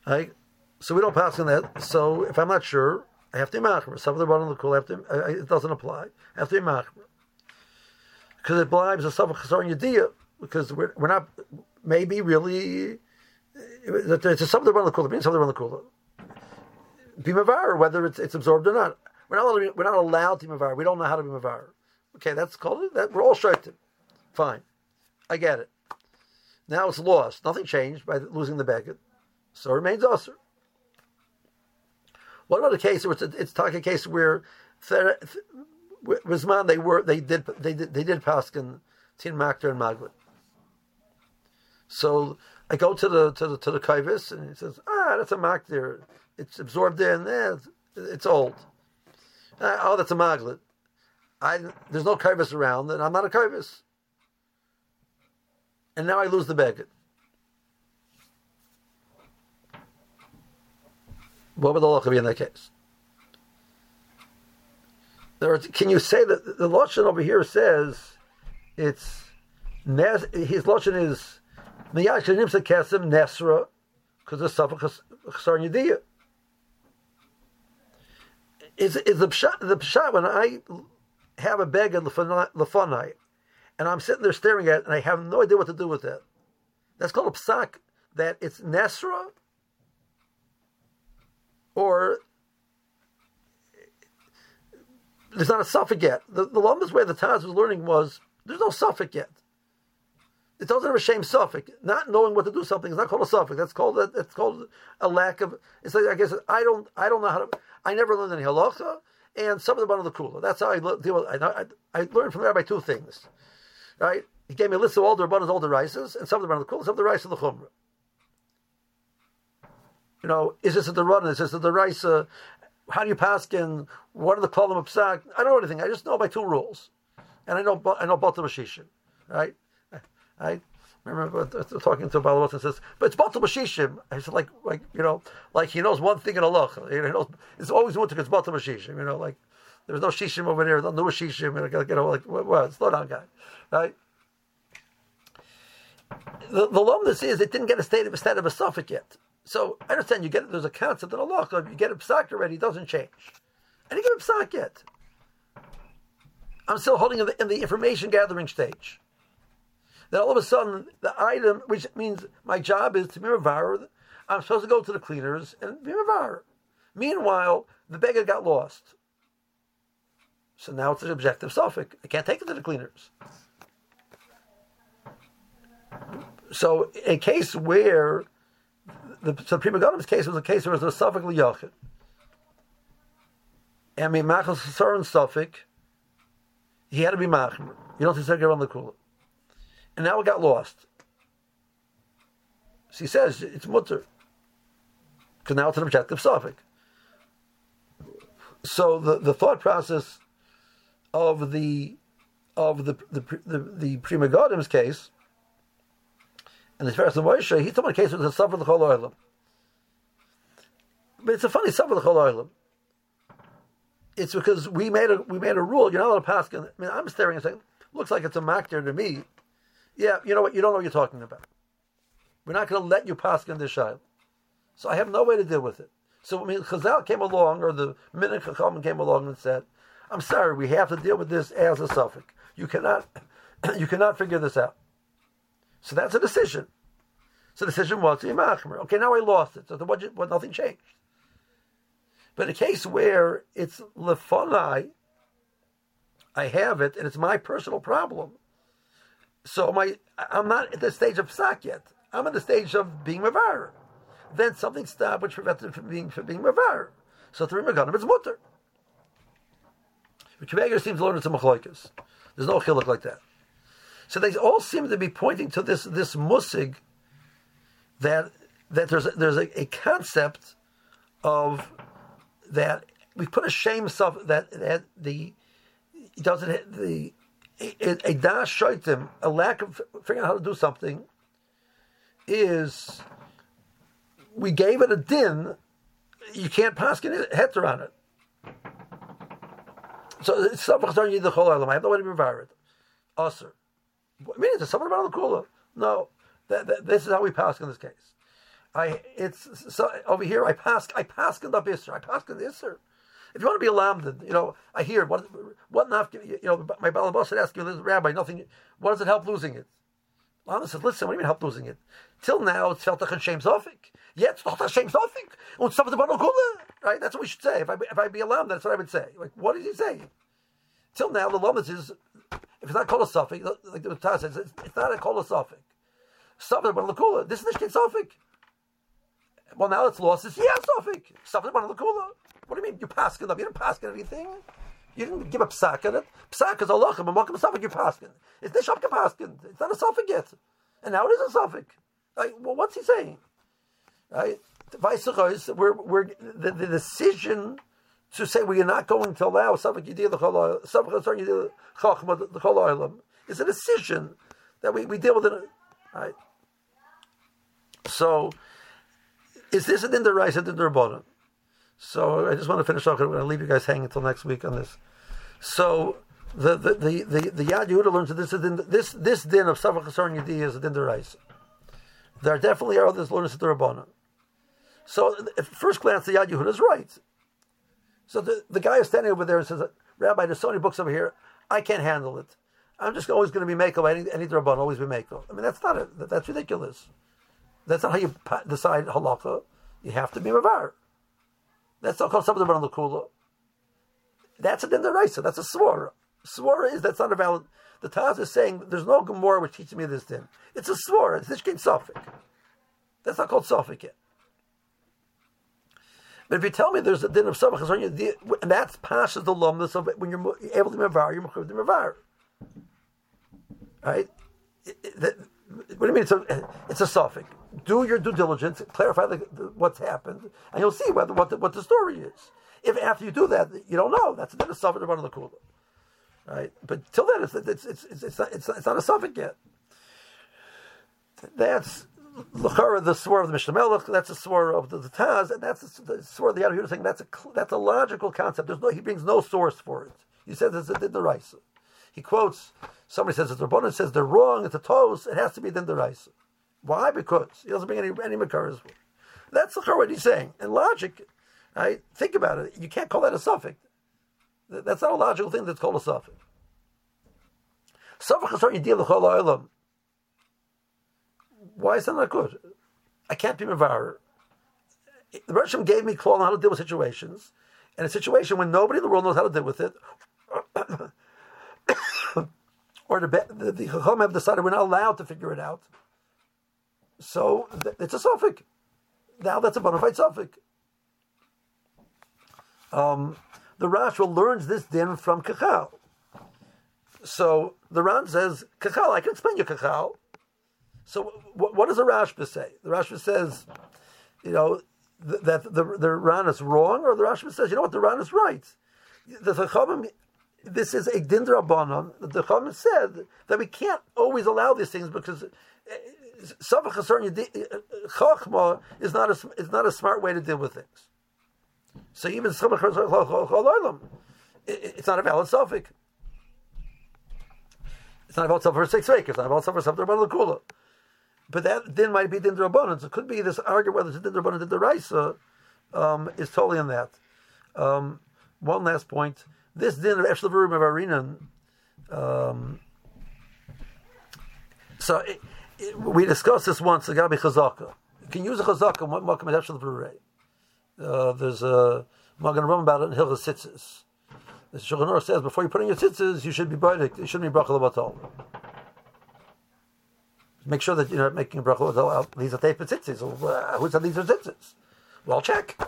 Right? So we don't pass in that. So if I'm not sure, I have to machmer. Some of the bottom of the cool have to. It doesn't apply. I have to machmer because it blives a suffer chasar yediyah because we're, we're not maybe really. It's a something around the cooler. Means something around the cooler. Be mavar, whether it's it's absorbed or not. We're not we're not allowed to be mavar. We don't know how to be mavar. Okay, that's called it. That we're all shorted. Fine, I get it. Now it's lost. Nothing changed by losing the baguette, so it remains usher. What about a case where it's, a, it's talking a case where Rizman they were they did they did they did paskin tin makter and maglit. So I go to the to the to the kaivis and he says, ah, that's a makter. It's absorbed in. Eh, it's, it's old. Ah, oh, that's a maglit. I there's no kaivis around, and I'm not a kaivis. And now I lose the beggar. What would the law be in that case? Words, can you say that the lashon over here says it's his lashon is miyashanimsa kesim nesra because the suffix chasar yediyah. Is is the pshat, the pshat when I have a bag of lefonai and I'm sitting there staring at it and I have no idea what to do with it. That's called a psak. That it's nesra or there's not a suffix yet. The, the longest way the Taz was learning was there's no suffix yet. It doesn't have a shame suffix. Not knowing what to do something is not called a suffix. That's called a, that's called a lack of. It's like I guess I don't I don't know how to. I never learned any halacha and some of the of the kula. That's how I deal with. I, I, I learned from the rabbi two things. Right, he gave me a list of all the rabbanos, all the rices, and some of the of the kula, some of the rice of the chumrah you know, is this the run? Is this the Raisa? How do you pass in? What are the Klalim of Psak? I don't know anything. I just know by two rules. And I know I know both the Mashishin. Right? Right? remember talking to Balabot and says, but it's Batal Bashishim. I said, like, like you know, like he knows one thing in Allah. You know, it's always one thing. It's Batal Bashishim. You know, like there's no shishim over there. No shishim. You know, like what? Slow down, guy. Right? The, the lumnus is it didn't get a state of a state of a suffix yet. So I understand you get. There's a concept in law. If you get a psak already, it doesn't change. I didn't get a psak yet. I'm still holding in the, in the information gathering stage. Then all of a sudden, the item, which means my job is to be mavar, I'm supposed to go to the cleaners and be mavar. Meanwhile, the beggar got lost. So now it's an objective suffix. I can't take it to the cleaners. So a case where the Supreme God's case was a case where it was a suffix liyachid. And me machas saran suffix, he had to be machmer. You don't say around the kula. And now it got lost. So he says it's mutter. Because now it's an objective suffix. So the, the thought process of the of the the the, the Pri Megadim's case and the Tiferes Moshe, he's talking about a case with a suffer the whole oilam. But it's a funny suffer the whole oilam. It's because we made a we made a rule. You're not allowed to pass. I mean, I'm staring and saying, looks like it's a makter to me. Yeah, you know what? You don't know what you're talking about. We're not going to let you pass in this child. So I have no way to deal with it. So I mean, Chazal came along, or the Minute Chacham came along and said, "I'm sorry, we have to deal with this as a suffix. You cannot, you cannot figure this out." So that's a decision. So the decision was to be machmer. Okay, now I lost it. So the budget, well, nothing changed. But in a case where it's lefonai, I have it, and it's my personal problem. So my, I'm not at the stage of psak yet. I'm at the stage of being mavar. Then something stopped which prevented it from being from being mavar. So Pri Megadim, it's mutter. Which seems to learn it's a machloikas. There's no chiluk like that. So they all seem to be pointing to this this musig that that there's a, there's a, a concept of that we put a shame stuff that, that the doesn't the a, dash shoitim, a lack of figuring out how to do something is we gave it a din, you can't pass heter on it. So it's something the Chol whole I have no way to be it. Usher. I mean, it's something about the cooler. No, that, that, this is how we pass in this case. I it's so over here. I pass. I pass in the bisser. I pass in the isser. If you want to be alarmed, you know, I hear what what not. You know, my balabas would ask you, Rabbi, nothing. What does it help losing it? Lana says, listen, what do you mean help losing it? Till now, it's felt like a shame sofik. Yeah, it's not a shame sofik. And stuff the right? That's what we should say. If I if I be alarmed, that's what I would say. Like, what is he saying? Till now, the lamas is if it's not called a suffix, like the Taz says, it's, it's not a called a suffix. Something about lakula. This is the suffix. Well, now it's lost. It's yeah, suffix. Something about lakula. What do you mean? You paskin up? You didn't paskin anything. You didn't give a psak on it. Psak is Allah. I'm a suffix. You paskin. It's the shopka paskin. It's not a suffix yet. And now it is a suffix. Like, well, what's he saying? Right? We're, we're the, the decision to say we are not going to allow is a decision that we, we deal with it. Right? So, is this an Indaraisa Dindarabana? So, I just want to finish off. I'm going to leave you guys hanging until next week on this. So, the the the the, the Yad Yehuda learns that this is this this din of Safak Chasar Yidiyah is a Dindaraisa. There definitely are others learning the Rabbana. So, at first glance, the Yad Yehuda is right. So the, the guy is standing over there and says, Rabbi, there's so many books over here, I can't handle it. I'm just always going to be Mako. Any, any Rabban always be Mako. I mean, that's not a, that's ridiculous. That's not how you decide halakha. You have to be Mavar. That's not called something the Kula. That's a Dindaraisa. That's a Swara. Swara is, that's not a valid. The Taz is saying there's no Gemara which teaches me this din. It's a Swara. It's Nishkin Suffolk. That's not called Suffolk yet. But if you tell me there's a din of Sabach and that's passes the lumnus of it when you're able to mavar, you're mechav to mavar. Right? what do you mean? It's a, it's a suffix. Do your due diligence, clarify the, the, what's happened, and you'll see whether, what, the, what the story is. If after you do that, you don't know, that's a din of suffix of the kula. Right? But till then, it's, it's, it's, it's, it's, not, it's, it's not a suffix yet. that's L'chara, the swore of the Mishnah Melech, that's the swore of the, the Taz, and that's the, the swore of the Yad saying that's a that's a logical concept. There's no he brings no source for it. He says it's a din deraisa. He quotes somebody says it's Rabbanan says they're wrong. It's a toes. It has to be din deraisa. Why? Because he doesn't bring any any makaras. That's the what he's saying. And logic, right? Think about it. You can't call that a suffix. That's not a logical thing. That's called a suffix. Suffix is you deal with why is that not good? I can't be Mavar. The Russian gave me claw on how to deal with situations. And a situation when nobody in the world knows how to deal with it, or the the, the Chacham have decided we're not allowed to figure it out. So th- it's a suffix. Now that's a bona fide suffix. Um, the Rashba learns this din from Kachal. So the Ran says, Kachal, I can explain your Kachal. So what, what does the Rashba say? The Rashba says, you know, th- that the, the Ran is wrong, or the Rashba says, you know what, the Ran is right. The Chachamim, this is a Dindra drabanan. The Chachamim said that we can't always allow these things because Chachma is not a is not a smart way to deal with things. So even it's not a valid suffix. It's not about suffer for six weeks. It's not about suffer for the kula. But that din might be din rabbanon. So it could be this argument whether it's din rabbanon din deraisa um, is totally in that. Um, one last point: this din of eshlevurim of arinan. Um, so it, it, we discussed this once. Agabi chazaka. You can use a chazaka. What makom eshlevurim? Uh, there's a Magen Avraham about it in Hilchas Tzitzis. The Shulchan says before you put in your tzitzis, you should be baidik. You shouldn't be brachal make sure that you're not making a bracha. These are tape tzitzis. Who said these are tzitzis? Well, check.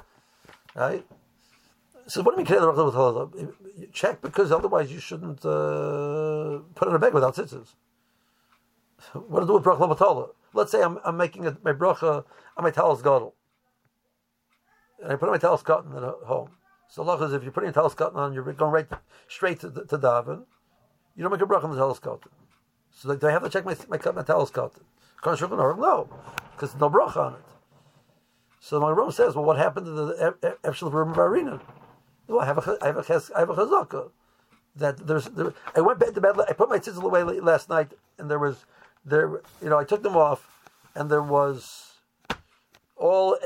Right? So what do you mean check because otherwise you shouldn't uh, put in a bag without tzitzis. What to do with bracha levatala? Let's say I'm, I'm making a, my bracha on my talis gadol, and I put my talis cotton at home. So Allah is if you're putting a talis cotton on, you're going right straight to, to daven. You don't make a bracha on the talis cotton. So do I have to check my my, my talis cotton? No, because no bracha on it. So my Rome says, well, what happened to the Epshel room of Arena? Well, I have a I have have a chazaka that there's there, I went back to bed. I put my tzitzil away last night, and there was there you know I took them off, and there was all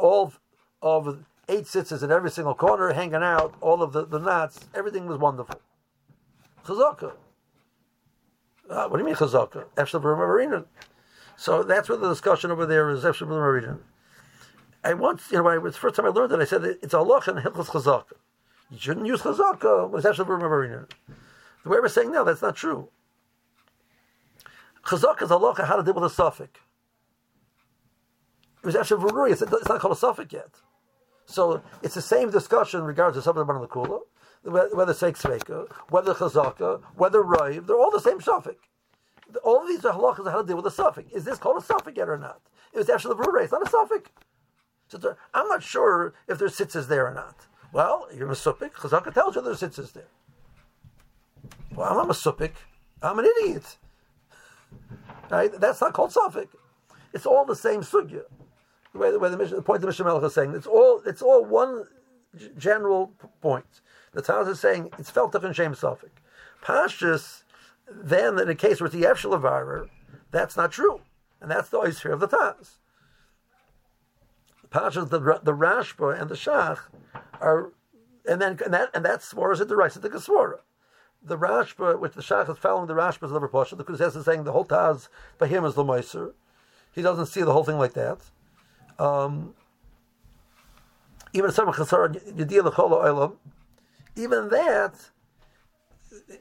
all of eight tzitzis in every single corner hanging out, all of the, the knots, everything was wonderful. Chazaka. Uh, what do you mean chazaka? Efshel. So that's what the discussion over there is. Efshel marina. I once, you know, when I was first time I learned it, I said it's Allah and hilchas chazaka. You shouldn't use chazaka with Efshel marina. The way we're saying now, that's not true. Chazaka is Allah how to deal with a suffix. It was Veruri. It's, it's not called a suffix yet. So it's the same discussion in regards to something about the kula whether Seik whether Chazaka, whether Raiv, they're all the same suffix. All of these are halachas how to deal with a suffix. Is this called a suffix yet or not? It was actually the it's not a suffix. So I'm not sure if there's sitzes there or not. Well, you're a supik. Chazaka tells you there's sitzes there. Well, I'm a supik. I'm an idiot. Right? That's not called suffix. It's all the same sugya. The way, the, way the, the point the Mishnah Melech is saying, it's all it's all one general point. The Taz is saying it's felt and shame suffix. Pashtus, then in a case where it's the Efshel that's not true. And that's the Oisir of the Taz. Pashtus, the, the Rashba and the Shach are, and then and that and that swara is at the right the Geswara. The Rashba, which the Shach is following the Rashba's liver Pasha, the Kuzes is saying the whole Taz by him is Lamoiser. He doesn't see the whole thing like that. Um, even even that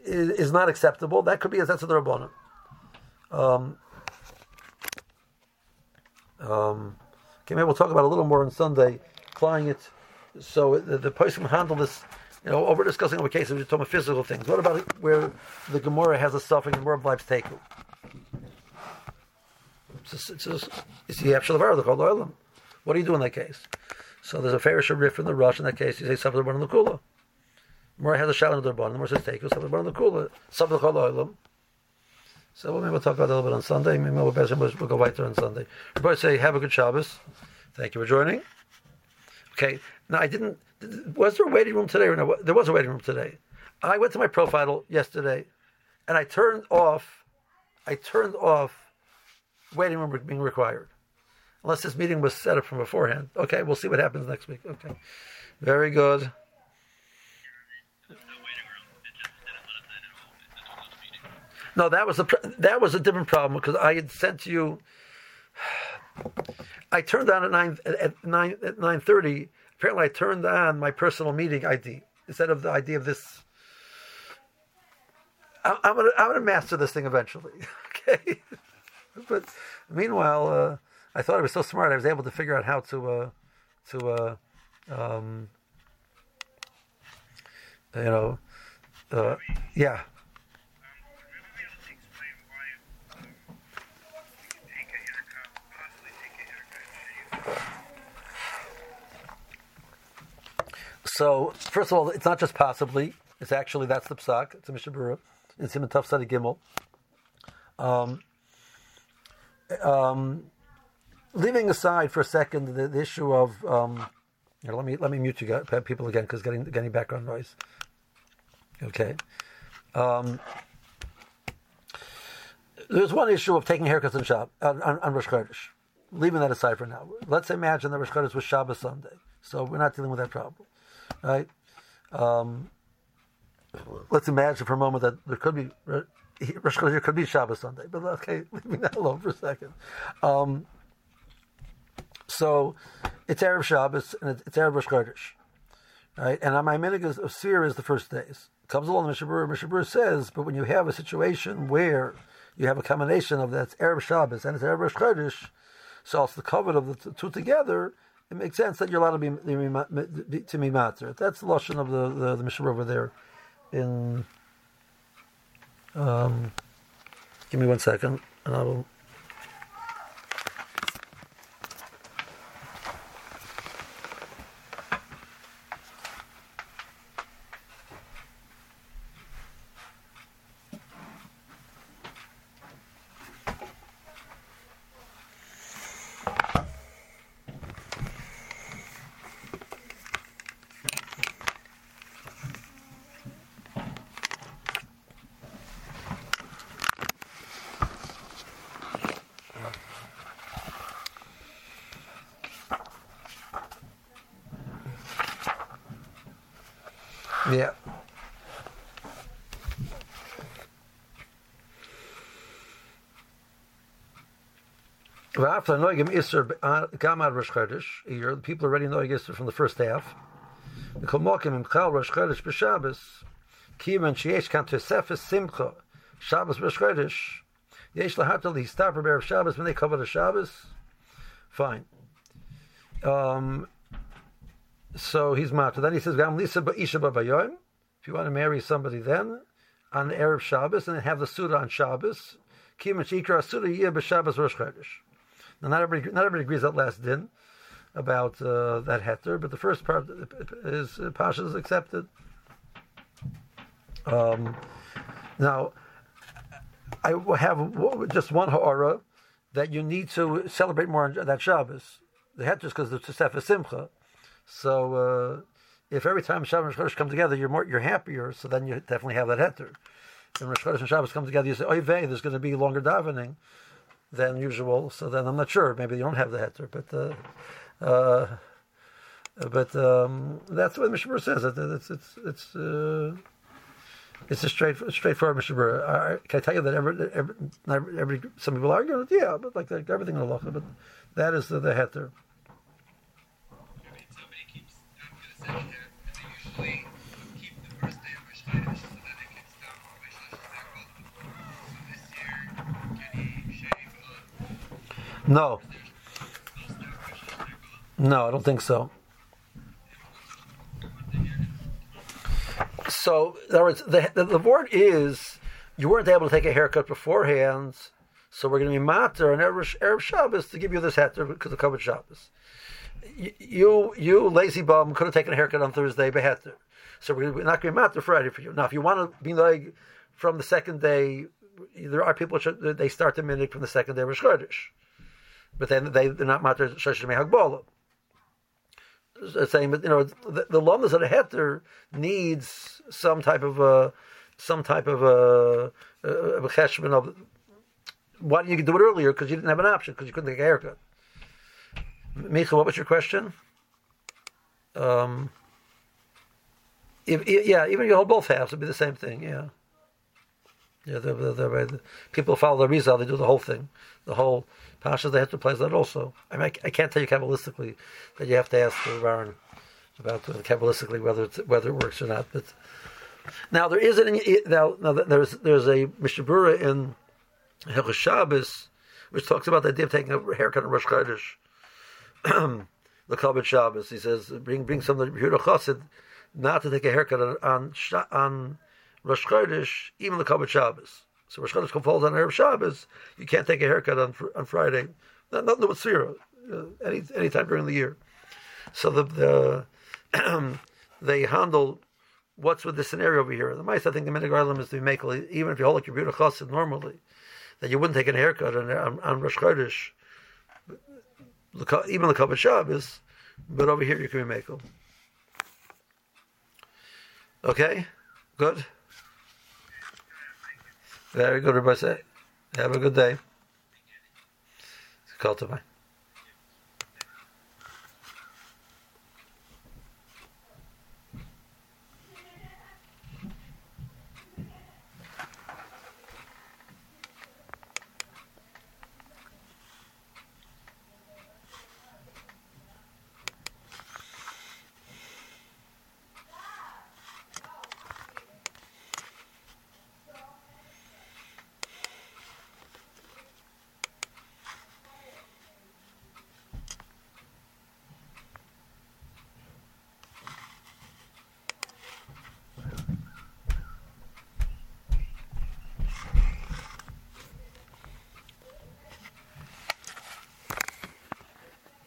is, not acceptable. That could be a sense of the Rabbanim. Um, um, okay, maybe we'll talk about a little more on Sunday, applying it. So the, the person handle this, you know, over discussing over cases, we're talking about physical things. What about where the Gemara has a suffering and more lives taken? It's, it's, it's, it's the Abshalavar, the Chol What do you do in that case? So there's a fair riff in the rush in that case. You say about the Kula. More has a shalom the Rabban. The more says take about the kula. Called oilam. So maybe we'll talk about that a little bit on Sunday. Maybe we'll, we'll go weiter on Sunday. Everybody say, have a good Shabbos. Thank you for joining. Okay, now I didn't, was there a waiting room today or no? There was a waiting room today. I went to my profile yesterday and I turned off, I turned off waiting room being required. Unless this meeting was set up from beforehand. Okay, we'll see what happens next week. Okay. Very good. No, that was a that was a different problem because I had sent you. I turned on at nine at nine at nine thirty. Apparently, I turned on my personal meeting ID instead of the ID of this. I, I'm gonna I'm gonna master this thing eventually. Okay, but meanwhile, uh, I thought I was so smart. I was able to figure out how to uh, to uh, um, you know, uh, yeah. So, first of all, it's not just possibly. It's actually, that's the psak. It's a Mishnah Berurah. It's in Tuf Sadi Gimel. Um, um, leaving aside for a second the, the issue of, um, let me let me mute you guys, people again because getting getting background noise. Okay. Um, there's one issue of taking haircuts in shop on, on, on Rosh Chodesh. Leaving that aside for now. Let's imagine that Rosh Chodesh was Shabbos Sunday, so we're not dealing with that problem right? Um, let's imagine for a moment that there could be Rosh Chodesh could be Shabbos Sunday, but okay, leave me that alone for a second. Um, so it's Erev Shabbos and it's, Erev Rosh Chodesh, right? And on my minig of Sphere is the first days. Comes along the Mishabur. Mishabur says, but when you have a situation where you have a combination of that's Erev Shabbos and it's Erev Rosh Chodesh, so it's the covet of the two together it makes sense that you're allowed to be to be matter. That's the lashon of the the, the Mishnah over there. In um, give me one second, and I will. Yeah. Noigim Isser Gamad Rosh Chodesh, the people already know Isser from the first half. The Kolmokim Im Chal Rosh Chodesh b'Shabbos, Kiyman Sheyesh Kan Tosefes Simcha, Shabbos Rosh Chodesh, Yesh Lahatal Histaper Be'er Shabbos when they cover the Shabbos. Fine. Um, so he's matter. Then he says, "Gam lisa ba'isha ba'bayom." If you want to marry somebody, then on Arab Shabbos and then have the suda on Shabbos, kim ikra suda yeh b'Shabbos Rosh Chodesh. Now, not everybody, not everybody agrees that last din about uh, that heter, but the first part is uh, Pasha is accepted. Um, now, I have just one ha'ara that you need to celebrate more on that Shabbos. The heter is because the Tosefah Simcha. So uh, if every time Shabbos and Rosh come together, you're more you're happier. So then you definitely have that heter. And when Rosh Chodesh and Shabbos come together, you say, "Oh, vey, there's going to be longer davening than usual." So then I'm not sure. Maybe you don't have the heter, but. Uh, uh, but um, that's what Mishnah says. It's it's it's uh, it's a straight straightforward Mishnah. Can I tell you that every, every, every some people argue? Yeah, but like, everything in the but that is the, the heter. No. No, I don't think so. So, in other words, the, the, the word is you weren't able to take a haircut beforehand, so we're going to be matter on Erev, Erev Shabbos to give you this heter because of covered Shabbos you you lazy bum could have taken a haircut on Thursday, beheter. So we're not going to be matter Friday for you. Now, if you want to be like from the second day there are people that they start the minute from the second day of Rosh but then they they're not matter Sheshim Hagbala. Saying, but you know, the, the that a heter needs some type of a some type of a, a, a of. Why didn't you do it earlier? Because you didn't have an option because you couldn't take a haircut. Micha, what was your question? Um, if, yeah, even if you hold both halves, it'd be the same thing. Yeah. Yeah, they're, they're, the people follow the Rizal, they do the whole thing. The whole Pasha, they have to place that also. I mean, I, can't tell you Kabbalistically that you have to ask the Baron about uh, Kabbalistically whether whether it works or not. But now there is an now, now there's there's a Mishnah Berurah in Hilchos Shabbos which talks about the idea of taking a haircut on Rosh Chodesh. the Kabbalah Shabbos, he says, bring bring some of the Yehuda Chassid not to take a haircut on on, on Rosh Chodesh, even the Kabbalah Shabbos. So Rosh Chodesh falls on Arab Shabbos, you can't take a haircut on on Friday. Not, nothing with Sira, uh, any any time during the year. So the the they handle what's with the scenario over here. The mice, I think the Minig is to be make even if you hold like your beautiful chassid normally, that you wouldn't take a haircut on, on, on Rosh Chodesh, even the Kabbalah Shabbos, but over here you can be makel. Okay, good. Very good, Rabbi. Have a good day. It's a Call to